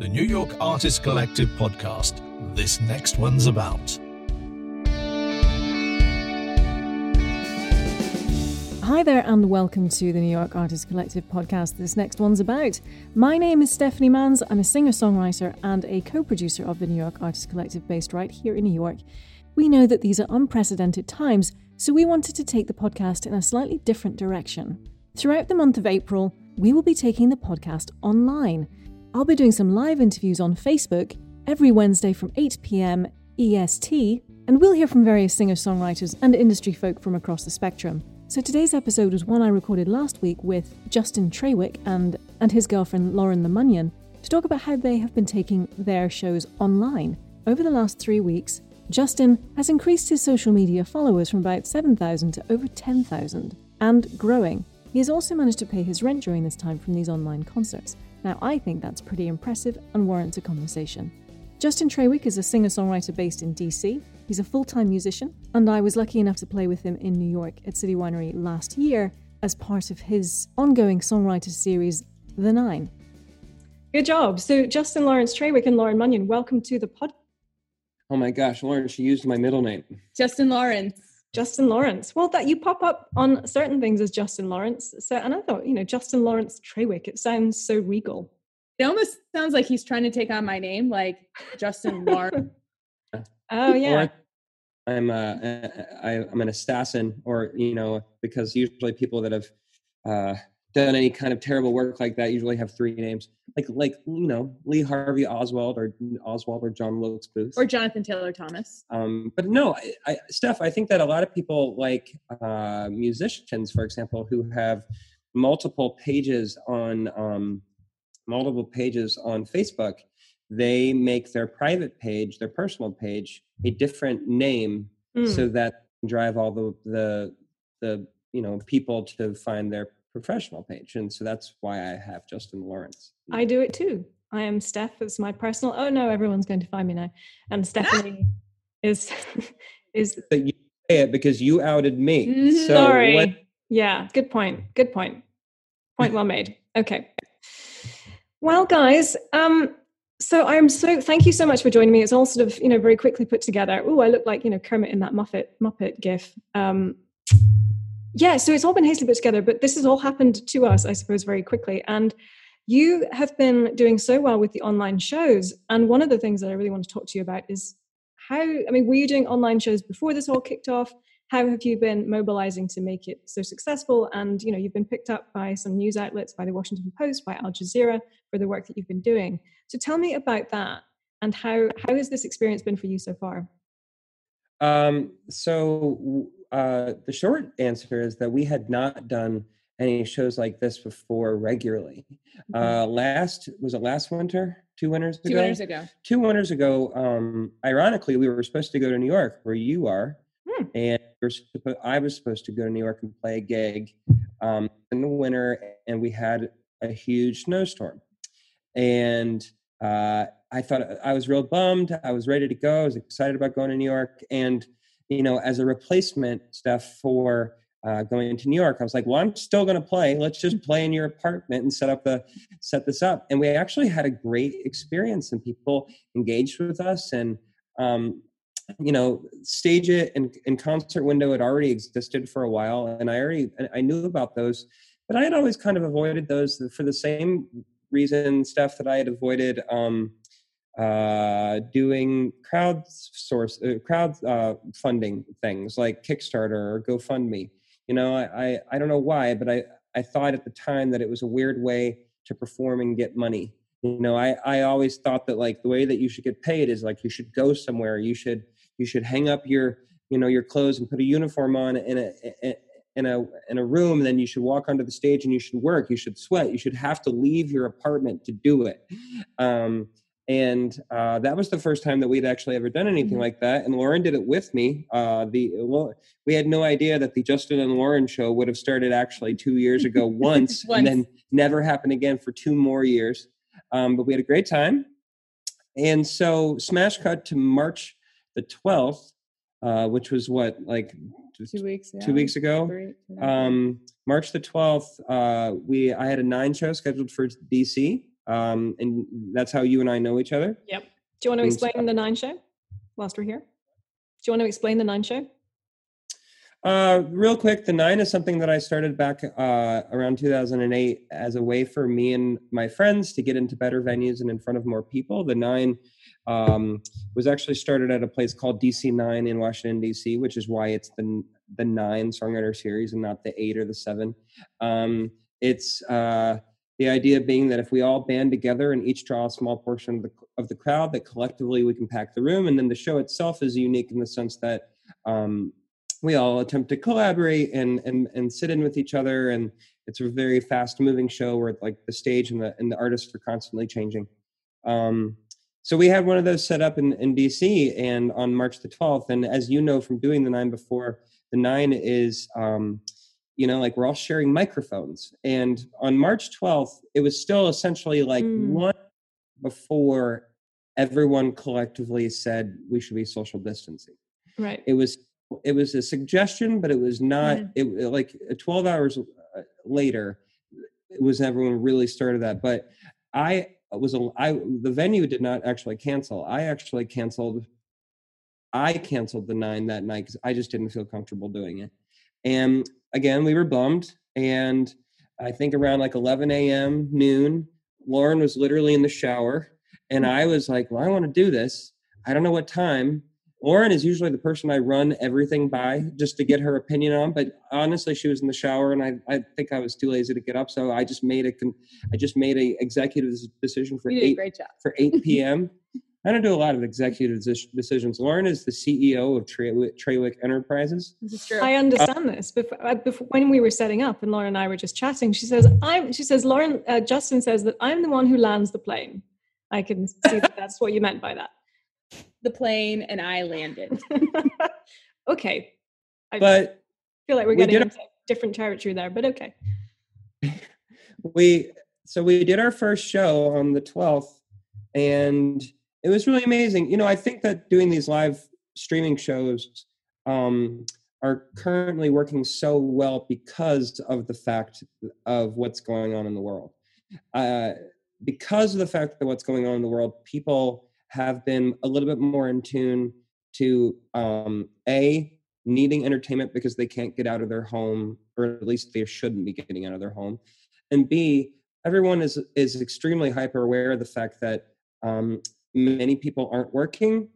the New York Artist Collective podcast. This next one's about. Hi there, and welcome to the New York Artist Collective podcast. This next one's about. My name is Stephanie Manns. I'm a singer songwriter and a co producer of the New York Artist Collective based right here in New York. We know that these are unprecedented times, so we wanted to take the podcast in a slightly different direction. Throughout the month of April, we will be taking the podcast online. I'll be doing some live interviews on Facebook every Wednesday from 8 pm EST, and we'll hear from various singer songwriters and industry folk from across the spectrum. So today's episode was one I recorded last week with Justin Trawick and, and his girlfriend Lauren LeMunyan to talk about how they have been taking their shows online. Over the last three weeks, Justin has increased his social media followers from about 7,000 to over 10,000 and growing. He has also managed to pay his rent during this time from these online concerts. Now, I think that's pretty impressive and warrants a conversation. Justin Trawick is a singer songwriter based in DC. He's a full time musician, and I was lucky enough to play with him in New York at City Winery last year as part of his ongoing songwriter series, The Nine. Good job. So, Justin Lawrence Trawick and Lauren Munyon, welcome to the pod. Oh my gosh, Lauren, she used my middle name. Justin Lawrence. Justin Lawrence. Well, that you pop up on certain things as Justin Lawrence. So, and I thought, you know, Justin Lawrence Trawick, it sounds so regal. It almost sounds like he's trying to take on my name, like Justin Lawrence. oh yeah. Or I'm uh, I, am an assassin, or you know, because usually people that have uh, done any kind of terrible work like that usually have three names, like like you know Lee Harvey Oswald or Oswald or John Wilkes Booth or Jonathan Taylor Thomas. Um, but no, I, I, Steph, I think that a lot of people like uh, musicians, for example, who have multiple pages on um, multiple pages on Facebook, they make their private page, their personal page, a different name mm. so that drive all the the the you know people to find their professional page. And so that's why I have Justin Lawrence. I do it too. I am Steph. It's my personal. Oh no, everyone's going to find me now. And Stephanie is is. But you say it because you outed me. Mm-hmm. So Sorry. What... Yeah. Good point. Good point. Point well made. Okay. Well, guys, um, so I'm so thank you so much for joining me. It's all sort of you know very quickly put together. Oh, I look like you know Kermit in that Muppet Muppet gif. Um, yeah, so it's all been hastily put together, but this has all happened to us, I suppose, very quickly. And you have been doing so well with the online shows. And one of the things that I really want to talk to you about is how. I mean, were you doing online shows before this all kicked off? how have you been mobilizing to make it so successful and you know you've been picked up by some news outlets by the washington post by al jazeera for the work that you've been doing so tell me about that and how how has this experience been for you so far um, so uh, the short answer is that we had not done any shows like this before regularly. Uh, last was it last winter? Two winters ago. Two winters ago. Two winters ago. Um, ironically, we were supposed to go to New York, where you are, Hmm. And I was supposed to go to New York and play a gig um, in the winter, and we had a huge snowstorm. And uh, I thought I was real bummed. I was ready to go. I was excited about going to New York. And, you know, as a replacement stuff for uh, going into New York, I was like, well, I'm still going to play. Let's just play in your apartment and set up the set this up. And we actually had a great experience, and people engaged with us. And um, you know StageIt and, and concert window had already existed for a while and i already i knew about those but i had always kind of avoided those for the same reason stuff that i had avoided um, uh, doing crowd source uh, crowd uh, funding things like kickstarter or gofundme. You know I, I i don't know why but i i thought at the time that it was a weird way to perform and get money. You know i i always thought that like the way that you should get paid is like you should go somewhere. You should you should hang up your you know your clothes and put a uniform on in a in a in a room then you should walk onto the stage and you should work. You should sweat. You should have to leave your apartment to do it. Um, and uh, that was the first time that we'd actually ever done anything mm-hmm. like that and lauren did it with me uh, the well, we had no idea that the justin and lauren show would have started actually two years ago once, once. and then never happened again for two more years um, but we had a great time and so smash cut to march the 12th, uh, which was what, like two weeks, yeah. two weeks ago. Three, um, March the 12th, uh, we I had a nine show scheduled for DC. Um, and that's how you and I know each other. Yep. Do you want to explain the Nine Show whilst we're here? Do you want to explain the Nine Show? Uh, real quick, the nine is something that I started back uh, around 2008 as a way for me and my friends to get into better venues and in front of more people. The nine um, was actually started at a place called DC Nine in Washington DC, which is why it's the the nine songwriter series and not the eight or the seven. Um, it's uh, the idea being that if we all band together and each draw a small portion of the of the crowd, that collectively we can pack the room. And then the show itself is unique in the sense that um, we all attempt to collaborate and and and sit in with each other and it's a very fast moving show where like the stage and the and the artists are constantly changing um, so we had one of those set up in, in dc and on march the 12th and as you know from doing the nine before the nine is um, you know like we're all sharing microphones and on march 12th it was still essentially like mm. one before everyone collectively said we should be social distancing right it was it was a suggestion, but it was not. Yeah. It, like uh, twelve hours uh, later, it was everyone really started that. But I was a I the venue did not actually cancel. I actually canceled. I canceled the nine that night because I just didn't feel comfortable doing it. And again, we were bummed. And I think around like 11 a.m. noon, Lauren was literally in the shower, and. I was like, "Well, I want to do this. I don't know what time." Lauren is usually the person I run everything by just to get her opinion on. But honestly, she was in the shower, and I, I think I was too lazy to get up, so I just made a I just made a executive decision for eight for eight p.m. I don't do a lot of executive decisions. Lauren is the CEO of Trawick Enterprises. This is true. I understand uh, this. Before, before, when we were setting up, and Lauren and I were just chatting, she says, "I'm." She says, "Lauren, uh, Justin says that I'm the one who lands the plane." I can see that that's what you meant by that the plane and I landed. okay. I but feel like we're getting we into different territory there, but okay. We so we did our first show on the 12th and it was really amazing. You know, I think that doing these live streaming shows um, are currently working so well because of the fact of what's going on in the world. Uh, because of the fact that what's going on in the world, people have been a little bit more in tune to um, a needing entertainment because they can't get out of their home or at least they shouldn't be getting out of their home and b everyone is is extremely hyper aware of the fact that um, many people aren't working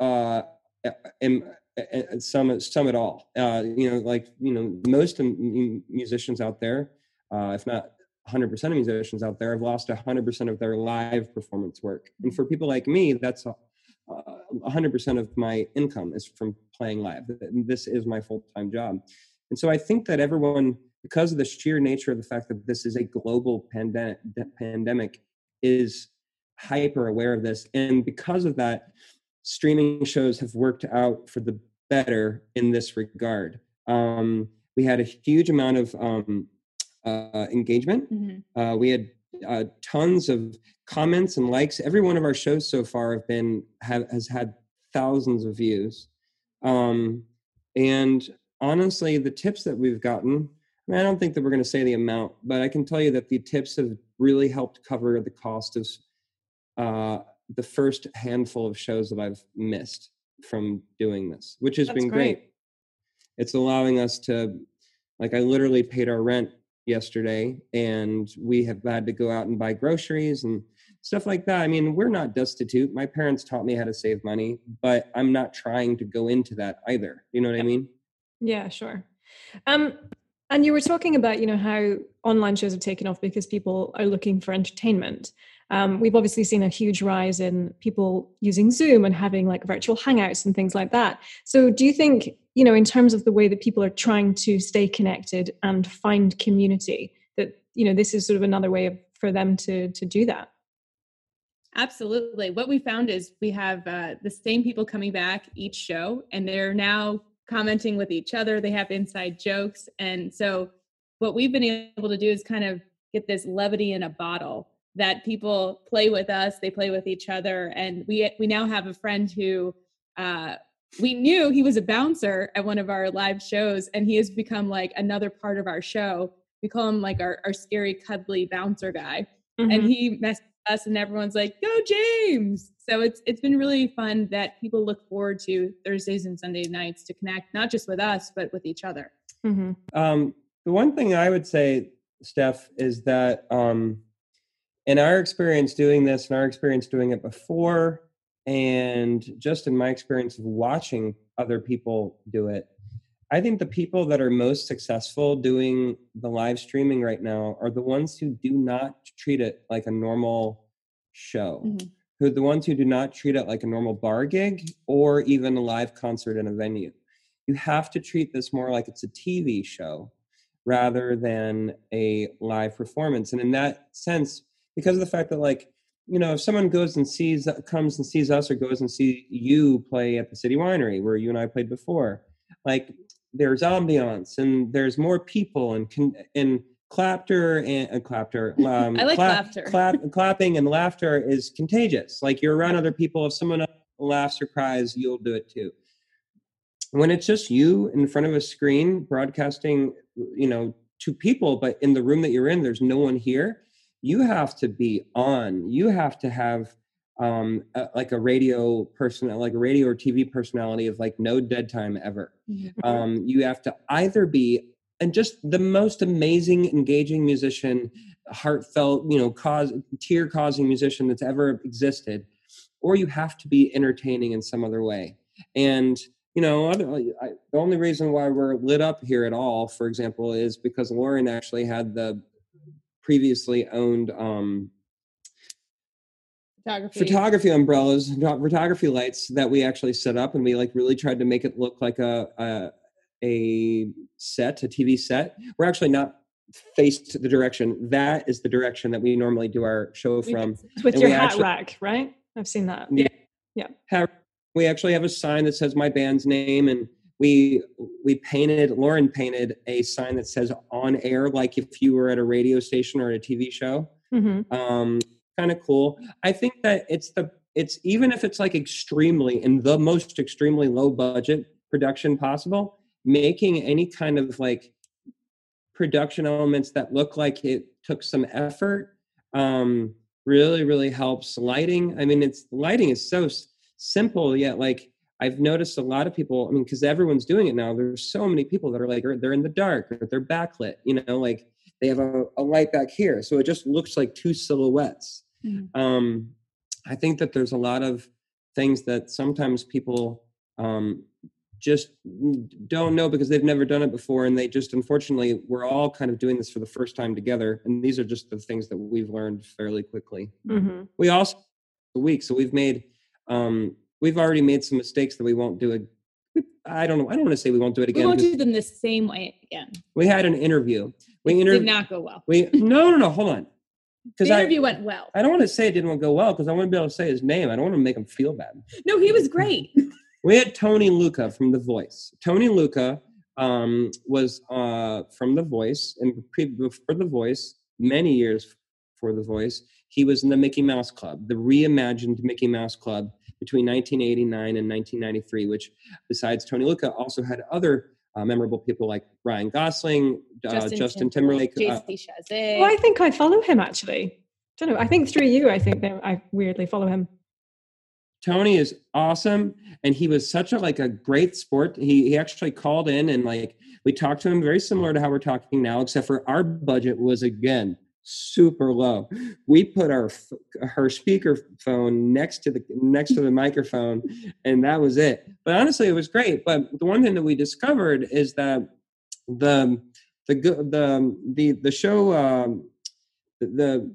uh and, and some some at all uh you know like you know most musicians out there uh if not 100% of musicians out there have lost 100% of their live performance work. And for people like me, that's a, uh, 100% of my income is from playing live. This is my full time job. And so I think that everyone, because of the sheer nature of the fact that this is a global pandemic, pandemic is hyper aware of this. And because of that, streaming shows have worked out for the better in this regard. Um, we had a huge amount of um, uh, engagement. Mm-hmm. Uh, we had uh, tons of comments and likes. Every one of our shows so far have been have, has had thousands of views. Um, and honestly, the tips that we've gotten, I, mean, I don't think that we're going to say the amount, but I can tell you that the tips have really helped cover the cost of uh, the first handful of shows that I've missed from doing this, which has That's been great. great. It's allowing us to, like, I literally paid our rent yesterday and we have had to go out and buy groceries and stuff like that. I mean, we're not destitute. My parents taught me how to save money, but I'm not trying to go into that either. You know what I mean? Yeah, sure. Um and you were talking about, you know, how online shows have taken off because people are looking for entertainment. Um, we've obviously seen a huge rise in people using Zoom and having like virtual hangouts and things like that. So, do you think, you know, in terms of the way that people are trying to stay connected and find community, that you know this is sort of another way of, for them to to do that? Absolutely. What we found is we have uh, the same people coming back each show, and they're now commenting with each other. They have inside jokes, and so what we've been able to do is kind of get this levity in a bottle that people play with us they play with each other and we we now have a friend who uh, we knew he was a bouncer at one of our live shows and he has become like another part of our show we call him like our, our scary cuddly bouncer guy mm-hmm. and he messaged us, and everyone's like, "Go James!" So it's it's been really fun that people look forward to Thursdays and Sunday nights to connect not just with us but with each other. Mm-hmm. Um, the one thing I would say, Steph, is that um, in our experience doing this, and our experience doing it before, and just in my experience of watching other people do it, I think the people that are most successful doing the live streaming right now are the ones who do not treat it like a normal show. Mm-hmm. Who the ones who do not treat it like a normal bar gig or even a live concert in a venue. You have to treat this more like it's a TV show rather than a live performance. And in that sense, because of the fact that like you know, if someone goes and sees comes and sees us or goes and see you play at the city winery where you and I played before, like there's ambiance and there's more people and and clapter and uh, clapter. Um, I like clap, laughter. Clap, clapping and laughter is contagious. Like you're around other people. If someone laughs or cries, you'll do it too. When it's just you in front of a screen broadcasting, you know, to people, but in the room that you're in, there's no one here. You have to be on. You have to have um a, like a radio person like a radio or tv personality of like no dead time ever. Um you have to either be and just the most amazing engaging musician heartfelt you know cause tear causing musician that's ever existed or you have to be entertaining in some other way. And you know I, the only reason why we're lit up here at all for example is because lauren actually had the previously owned um photography. photography umbrellas photography lights that we actually set up and we like really tried to make it look like a a, a set a tv set. We're actually not faced the direction. That is the direction that we normally do our show from with your hat actually, rack right? I've seen that. Yeah. Yeah. Have, we actually have a sign that says my band's name and we we painted lauren painted a sign that says on air like if you were at a radio station or a tv show mm-hmm. um, kind of cool. I think that it's the it's even if it's like extremely in the most extremely low budget production possible, making any kind of like production elements that look like it took some effort um really really helps lighting i mean it's lighting is so s- simple yet like i've noticed a lot of people i mean because everyone's doing it now there's so many people that are like they're in the dark or they're backlit you know like they have a, a light back here so it just looks like two silhouettes Mm-hmm. Um, I think that there's a lot of things that sometimes people um, just don't know because they've never done it before and they just unfortunately we're all kind of doing this for the first time together and these are just the things that we've learned fairly quickly mm-hmm. we also a week so we've made um, we've already made some mistakes that we won't do it i don't know i don't want to say we won't do it again we won't do them the same way again we had an interview we did not go well we no no no hold on because the interview I, went well. I don't want to say it didn't go well because I want to be able to say his name. I don't want to make him feel bad. No, he was great. we had Tony Lucca from The Voice. Tony Lucca um, was uh, from The Voice and pre- for The Voice many years for The Voice. He was in the Mickey Mouse Club, the reimagined Mickey Mouse Club between 1989 and 1993, which besides Tony Lucca also had other uh, memorable people like Ryan Gosling, uh, Justin, Justin, Timberlake. Timberlake uh, well, I think I follow him actually. I don't know. I think through you, I think that I weirdly follow him. Tony is awesome, and he was such a like a great sport. He he actually called in and like we talked to him very similar to how we're talking now, except for our budget was again super low. We put our her speaker phone next to the next to the microphone, and that was it. But honestly, it was great. But the one thing that we discovered is that the the the the the show um, the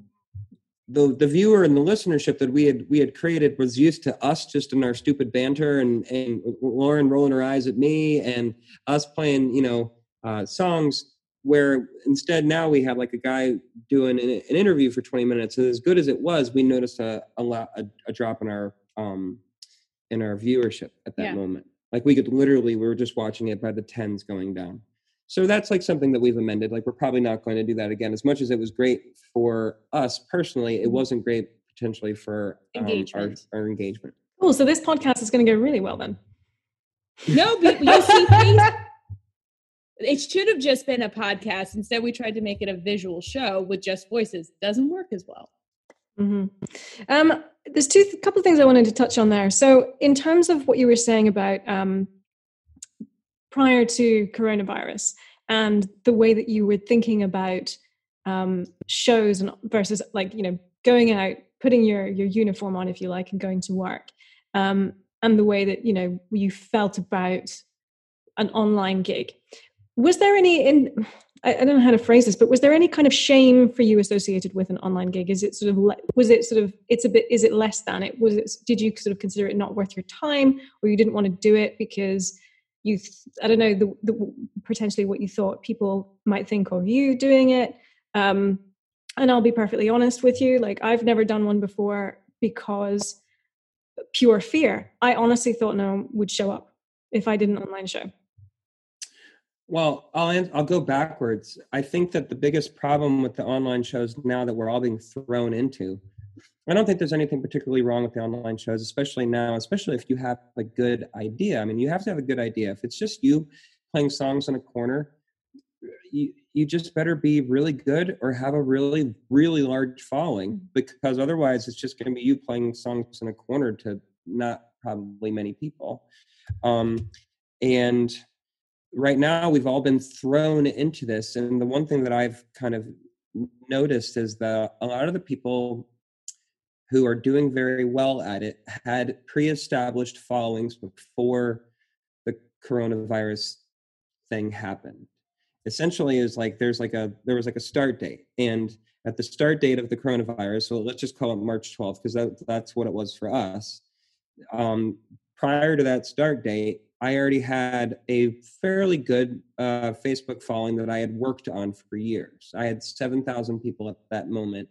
the the viewer and the listenership that we had we had created was used to us just in our stupid banter and and Lauren rolling her eyes at me and us playing you know uh, songs where instead now we have like a guy doing an, an, interview for 20 minutes and as good as it was we noticed a a, lot, a, a drop in our um in our viewership at that yeah. moment like we could literally we were just watching it by the tens going down so that's like something that we've amended like we're probably not going to do that again as much as it was great for us personally it mm-hmm. wasn't great potentially for um, engagement. Our, our engagement oh so this podcast is going to go really well then no but you'll see it should have just been a podcast. Instead, we tried to make it a visual show with just voices. Doesn't work as well. Mm-hmm. Um, there's two th- couple of things I wanted to touch on there. So, in terms of what you were saying about um, prior to coronavirus and the way that you were thinking about um, shows and versus like you know going out, putting your your uniform on, if you like, and going to work, um, and the way that you know you felt about an online gig. Was there any in I, don't know how to phrase this, but was there any kind of shame for you associated with an online gig? Is it sort of was it sort of it's a bit is it less than it was it did you sort of consider it not worth your time or you didn't want to do it because you I don't know the, the potentially what you thought people might think of you doing it um and I'll be perfectly honest with you like I've never done one before because pure fear I honestly thought no one would show up if I did an online show well, I'll I'll go backwards. I think that the biggest problem with the online shows now that we're all being thrown into, I don't think there's anything particularly wrong with the online shows, especially now, especially if you have a good idea. I mean, you have to have a good idea. If it's just you playing songs in a corner, you you just better be really good or have a really really large following because otherwise it's just going to be you playing songs in a corner to not probably many people. Um, and right now we've all been thrown into this and the one thing that i've kind of noticed is that a lot of the people who are doing very well at it had pre-established followings before the coronavirus thing happened. Essentially is like there's like a there was like a start date and at the start date of the coronavirus so let's just call it march 12th because that, that's what it was for us um, prior to that start date I already had a fairly good uh, Facebook following that I had worked on for years. I had 7,000 people at that moment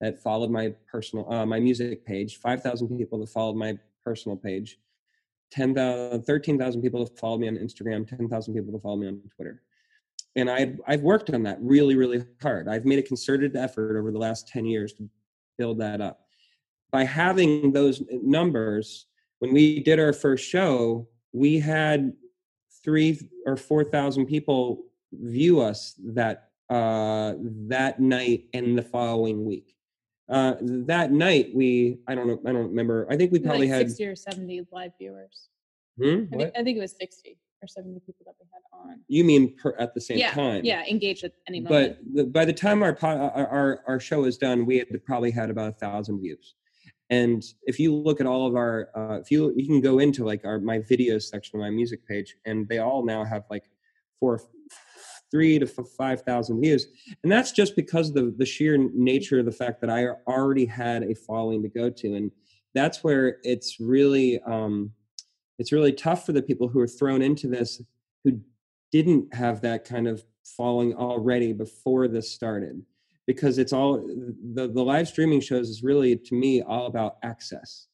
that followed my personal, uh, my music page, 5,000 people that followed my personal page, 10,000, 13,000 people that followed me on Instagram, 10,000 people that followed me on Twitter. And I've, I've worked on that really, really hard. I've made a concerted effort over the last 10 years to build that up. By having those numbers, when we did our first show, we had three or four thousand people view us that uh, that night and the following week. Uh, that night we I don't know I don't remember I think we probably like had sixty or seventy live viewers. Hmm? I, think, I think it was sixty or seventy people that we had on. You mean per, at the same yeah, time? Yeah, engaged at any moment. But the, by the time our, our our show is done, we had probably had about a thousand views and if you look at all of our uh, if you you can go into like our my videos section of my music page and they all now have like four three to five thousand views. And that's just because of the the sheer nature of the fact that i already had a following to go to. And that's where it's really um it's really tough for the people who are thrown into this who didn't have that kind of following already before this started because it's all the, the live streaming shows is really to me all about access.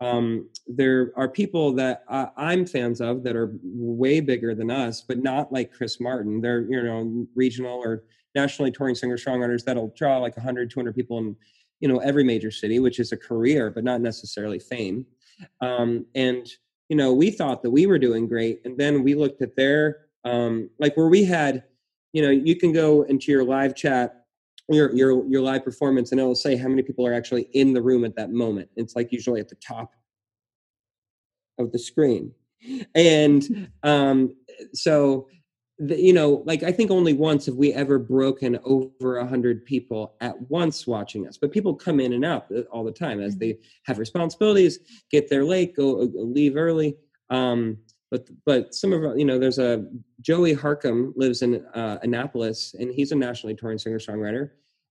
Um, there are people that uh, i'm fans of that are way bigger than us but not like chris martin. They're you know regional or nationally touring singer songwriters that'll draw like 100 200 people in you know every major city which is a career but not necessarily fame. Um, and you know we thought that we were doing great and then we looked at their um, like where we had you know you can go into your live chat your your your live performance and it'll say how many people are actually in the room at that moment it's like usually at the top of the screen and mm-hmm. um so the, you know like i think only once have we ever broken over a hundred people at once watching us but people come in and out uh, all the time as they mm-hmm. have responsibilities get there late go uh, leave early um but but some of you know there's a joey harkum lives in uh, annapolis and he's a nationally touring singer songwriter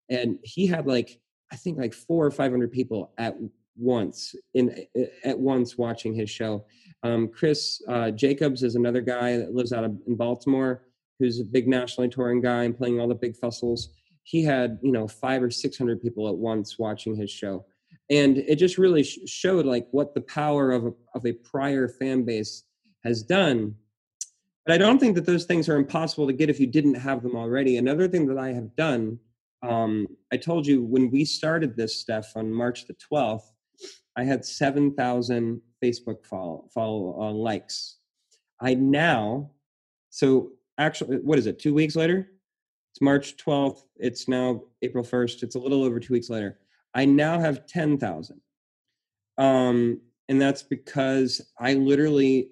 and he had like i think like four or five hundred people at once in at once watching his show. Um, chris uh, jacobs is another guy that lives out of in baltimore who's a big nationally touring guy and playing all the big festivals. He had you know five or six hundred people at once watching his show. And it just really sh- showed like what the power of a, of a prior fan base has done. But I don't think that those things are impossible to get if you didn't have them already. Another thing that I have done, um, I told you when we started this stuff on March the 12th, I had 7,000 Facebook follow, follow uh, likes. I now, so actually, what is it? Two weeks later? It's March 12th. It's now April 1st. It's a little over two weeks later. I now have 10,000. Um, and that's because I literally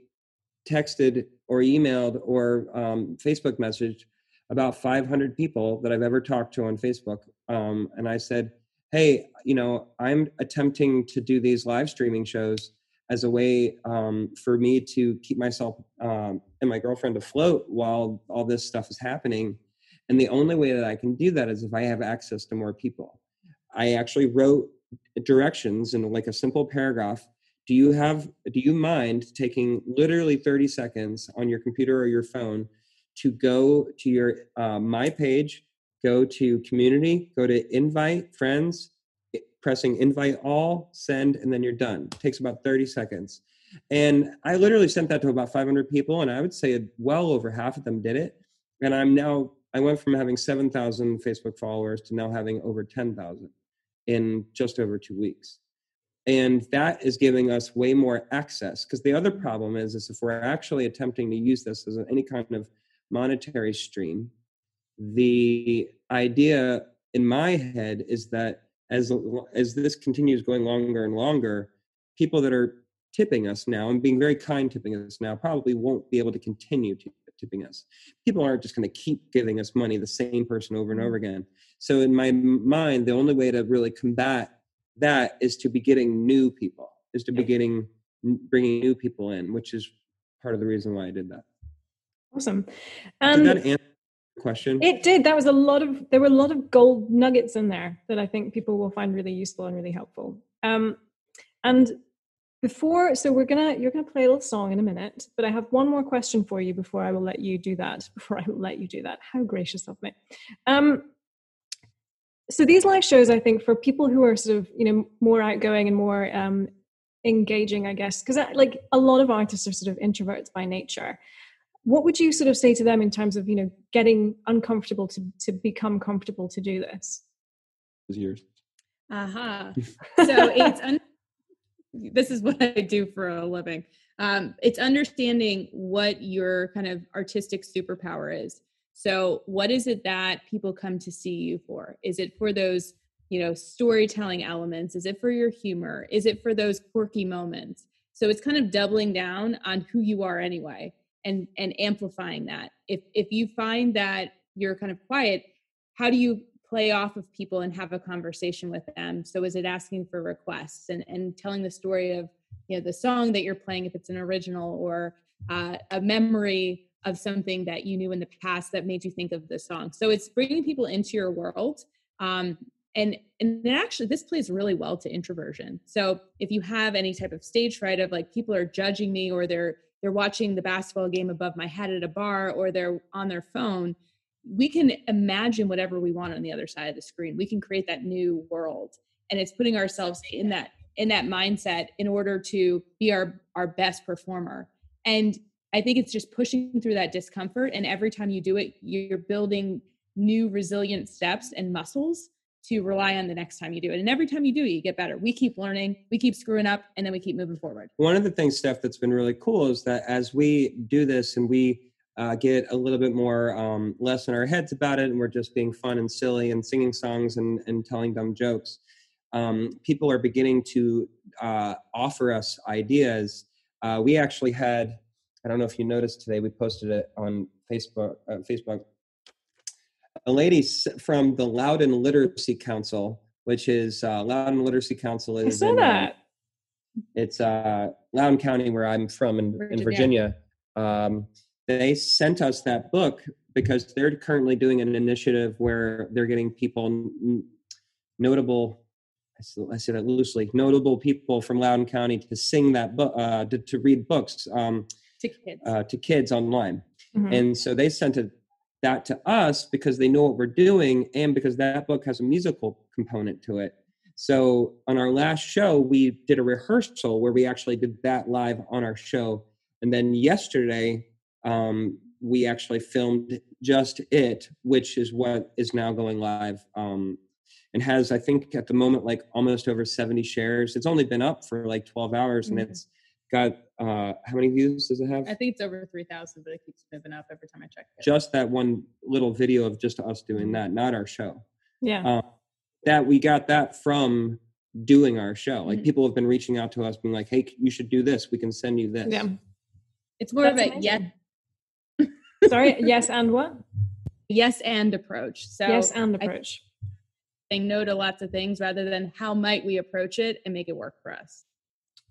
texted or emailed or um, Facebook messaged about 500 people that I've ever talked to on Facebook. Um, and I said, hey, you know, I'm attempting to do these live streaming shows as a way um, for me to keep myself um, and my girlfriend afloat while all this stuff is happening. And the only way that I can do that is if I have access to more people. I actually wrote directions in like a simple paragraph. Do you have, do you mind taking literally 30 seconds on your computer or your phone to go to your uh, my page, go to community, go to invite friends, pressing invite all, send, and then you're done. It takes about 30 seconds. And I literally sent that to about 500 people, and I would say well over half of them did it. And I'm now, I went from having 7,000 Facebook followers to now having over 10,000 in just over two weeks. And that is giving us way more access. Because the other problem is, is if we're actually attempting to use this as any kind of monetary stream, the idea in my head is that as as this continues going longer and longer, people that are tipping us now and being very kind tipping us now probably won't be able to continue to tipping us. People aren't just going to keep giving us money the same person over and over mm-hmm. again. So in my mind, the only way to really combat that is to be getting new people, is to be getting bringing new people in, which is part of the reason why I did that. Awesome. Um, did that answer question? It did. That was a lot of there were a lot of gold nuggets in there that I think people will find really useful and really helpful. Um, and before, so we're gonna you're gonna play a little song in a minute, but I have one more question for you before I will let you do that. Before I will let you do that, how gracious of me. Um, so these live shows, I think, for people who are sort of you know more outgoing and more um, engaging, I guess, because like a lot of artists are sort of introverts by nature. What would you sort of say to them in terms of you know getting uncomfortable to to become comfortable to do this? Years uh-huh. So it's un- this is what i do for a living. Um, it's understanding what your kind of artistic superpower is so what is it that people come to see you for? Is it for those you know storytelling elements? Is it for your humor? Is it for those quirky moments? So it's kind of doubling down on who you are anyway and and amplifying that. If if you find that you're kind of quiet how do you play off of people and have a conversation with them? So is it asking for requests and and telling the story of you know the song that you're playing if it's an original or uh, a memory of something that you knew in the past that made you think of the song. So it's bringing people into your world um, and and actually this plays really well to introversion. So if you have any type of stage fright of like people are judging me or they're they're watching the basketball game above my head at a bar or they're on their phone we can imagine whatever we want on the other side of the screen. We can create that new world and it's putting ourselves in that in that mindset in order to be our our best performer. And i think it's just pushing through that discomfort and every time you do it you're building new resilient steps and muscles to rely on the next time you do it. And every time you do it, you get better. We keep learning, we keep screwing up, and then we keep moving forward. One of the things, Steph, that's been really cool is that as we do this and we uh, get a little bit more um, less in our heads about it, and we're just being fun and silly and singing songs and, and telling dumb jokes, um, people are beginning to uh, offer us ideas. Uh, we actually had, I don't know if you noticed today, we posted it on Facebook. Uh, Facebook a lady from the Loudoun Literacy Council, which is uh, Loudoun Literacy Council is I saw in, uh, that. It's uh, Loudoun County, where I'm from in Virginia. In Virginia. Um, they sent us that book because they're currently doing an initiative where they're getting people notable I say that loosely notable people from Loudoun County to sing that book uh, to, to read books um, to kids uh, to kids online mm-hmm. and so they sent it that to us because they know what we're doing and because that book has a musical component to it. So on our last show, we did a rehearsal where we actually did that live on our show. And then yesterday, um, we actually filmed just it, which is what is now going live um, and has, I think, at the moment, like almost over 70 shares. It's only been up for like 12 hours mm-hmm. and it's got uh, how many views does it have? I think it's over 3,000, but it keeps moving up every time I check it. Just that one little video of just us doing that, not our show. Yeah. Um, that we got that from doing our show. Like Mhm. people have been reaching out to us, being like, "Hey, you should do this. We can send you this." Yeah. It's more That's of a yes. Sorry. Yes, and what? yes and approach. So yes, and I- approach. saying no to lots of things rather than how might we approach it and make it work for us.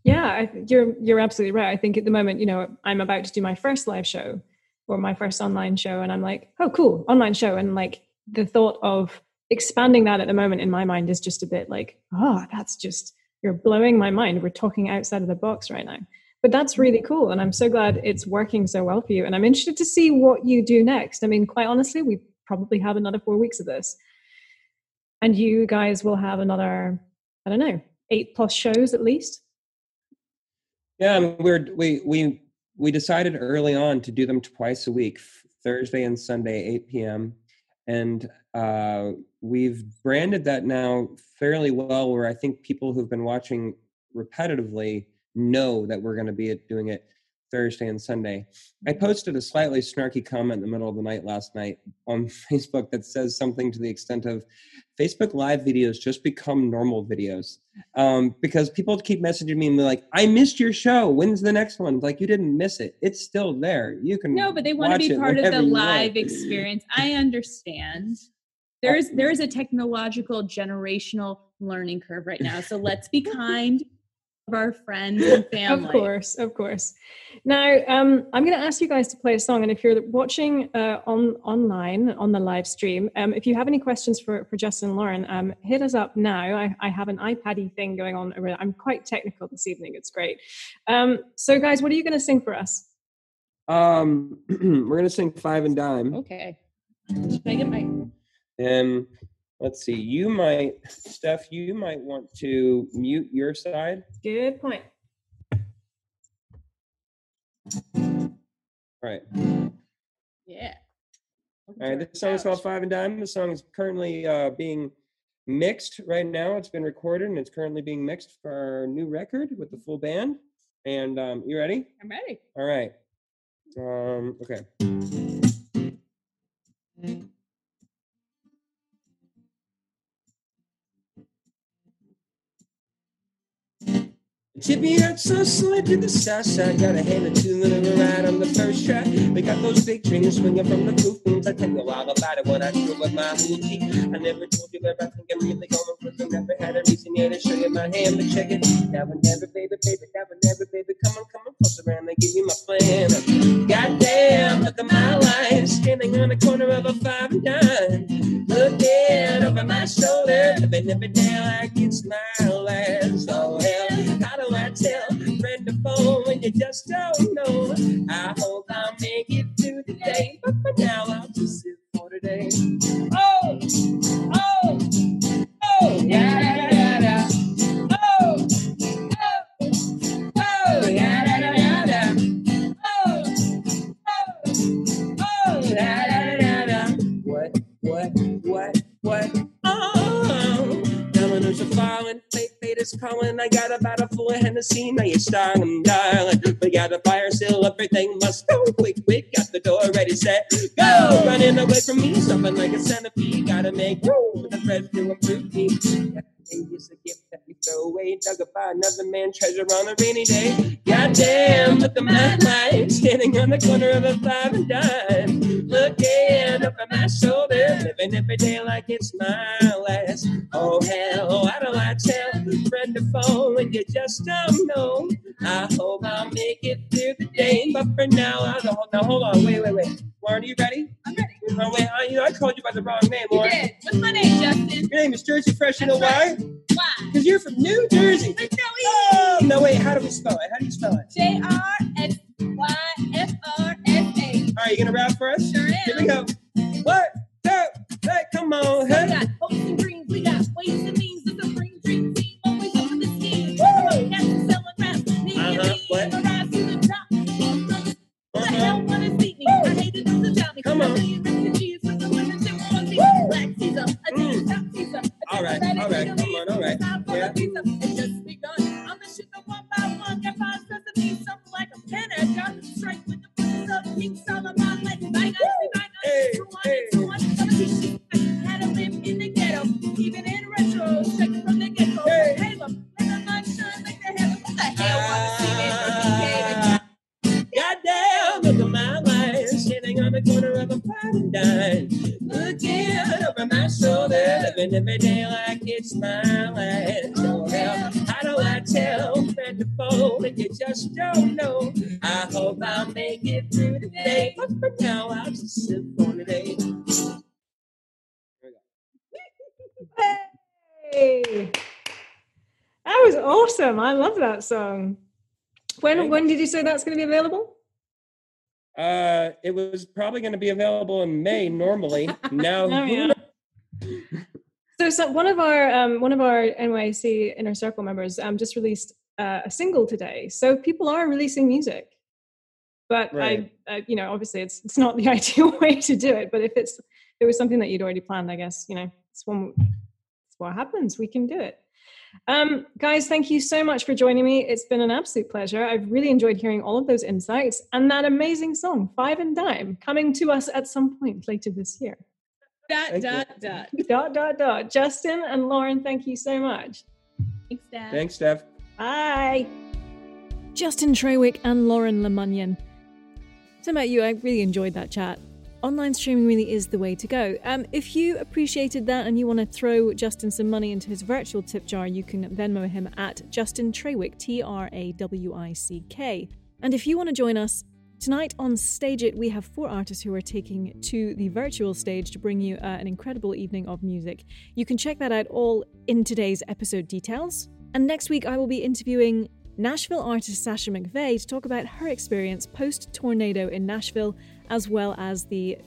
Yeah, I, you're you're absolutely right. I think at the moment, you know, I'm about to do my first live show or my first online show, and I'm like, oh, cool, online show, and like the thought of expanding that at the moment in my mind is just a bit like, oh, that's just you're blowing my mind. We're talking outside of the box right now, but that's really cool, and I'm so glad it's working so well for you. And I'm interested to see what you do next. I mean, quite honestly, we probably have another four weeks of this, and you guys will have another, I don't know, eight plus shows at least. Yeah, we're we we we decided early on to do them twice a week, Thursday and Sunday, 8 p.m. And uh, we've branded that now fairly well, where I think people who've been watching repetitively know that we're going to be doing it Thursday and Sunday. I posted a slightly snarky comment in the middle of the night last night on Facebook that says something to the extent of Facebook Live videos just become normal videos um, because people keep messaging me and be like, "I missed your show. When's the next one?" Like you didn't miss it. It's still there. You can No, but they want to be part of the live experience. I understand. There is there is a technological generational learning curve right now. So let's be kind of our friends and family. Of course, of course. Now, um, I'm going to ask you guys to play a song, and if you're watching uh, on online on the live stream, um, if you have any questions for for Justin and Lauren, um, hit us up now. I, I have an iPad thing going on. over there. I'm quite technical this evening. It's great. Um, so, guys, what are you going to sing for us? Um, we're gonna sing Five and Dime, Okay. Should I get my and let's see. You might, Steph. You might want to mute your side. Good point. All right. yeah. All right, this song is called Five and Dime. The song is currently uh, being mixed right now. It's been recorded and it's currently being mixed for our new record with the full band. And um, you ready? I'm ready. All right. Um, okay. Tip me up so slick to the south side. Gotta hand it to the ride on the first track. We got those big trains swinging from the roof. Things I tell you all about it when I grew with my hoochie. I never told you where I I'm really going. I never had a reason yet to show you my hand. But check it. Now and never, baby, baby. Now and never, baby. Come on, come on closer around and give you my plan. Goddamn, look at my life. Standing on the corner of a five and dime. Looking over my shoulder. Living every day like it's my last. Oh, hell. How do I tell? Friend to phone when you just don't know. I hope I'll make it through the day. But for now, I'll just sit for today. Oh, oh, oh, yeah. Oh, oh, oh. Oh, oh, oh? Oh, falling, fate, fate is calling. I got about a full of Hennessy, now you're starting, darling. We got a fire still, everything must go quick, quick. Got the door ready, set, go. Running away from me, something like a centipede. Gotta make room for the thread to improve me. Throw away. Dug up by another man, treasure on a rainy day. Goddamn, look at my life, standing on the corner of a five and dime. Looking at my shoulder, living every day like it's my last. Oh hell, why do I tell friend to phone when you just don't know? I hope I'll make it through the day, but for now, I don't. Now hold on, wait, wait, wait. Lauren, are you ready? I'm ready. No, wait, I, you know, I called you by the wrong name, You did. What's my name, Justin? Your name is Jersey Fresh. You know why? Why? Because you're from New Jersey. It's so Oh, no, wait. How do we spell it? How do you spell it? J R S Y F R S A. All right, you gonna rap for us? Sure am. Here we go. What? Hey, hey, come on, We hey. got hopes and dreams. We got ways and means. Of the supreme dream team. Always on the scheme. Woo! Got to sell a rap. Me and Uh-huh, me. what? and rise to the top. Who the hell wanna see me? I hated those that doubt me. Come on. All right, tell friend phone and you just don't know? I hope I'll make it through the day, but for now I'll just sip on today. Hey, that was awesome! I love that song. When Thank when did you say that's going to be available? Uh, it was probably going to be available in May normally. Now, Oh, yeah. So, so one of our um, one of our NYC inner circle members um, just released uh, a single today. So people are releasing music, but Right. I, I, you know, obviously it's it's not the ideal way to do it. But if it's if it was something that you'd already planned, I guess you know, it's one. It's what happens. We can do it. Um, guys, thank you so much for joining me. It's been an absolute pleasure. I've really enjoyed hearing all of those insights and that amazing song, Five and Dime, coming to us at some point later this year. Dot, dot, dot. dot dot dot. Justin and Lauren, thank you so much. Thanks, Dad. Thanks, Steph. Bye. Justin Trawick and Lauren LeMunyan. So about you, I really enjoyed that chat. Online streaming really is the way to go. Um, if you appreciated that and you want to throw Justin some money into his virtual tip jar, you can Venmo him at Justin Trawick, T R A W I C K. And if you want to join us, Tonight on StageIt, we have four artists who are taking to the virtual stage to bring you uh, an incredible evening of music. You can check that out all in today's episode details. And next week, I will be interviewing Nashville artist Sasha McVeigh to talk about her experience post tornado in Nashville, as well as the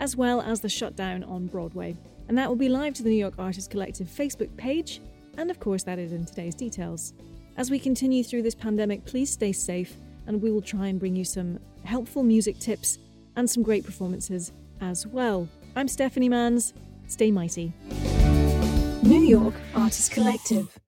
as well as the shutdown on Broadway. And that will be live to the New York Artists Collective Facebook page, and of course, that is in today's details. As we continue through this pandemic, please stay safe, and we will try and bring you some helpful music tips and some great performances as well. I'm Stephanie Manns. Stay mighty. New York Artist Collective.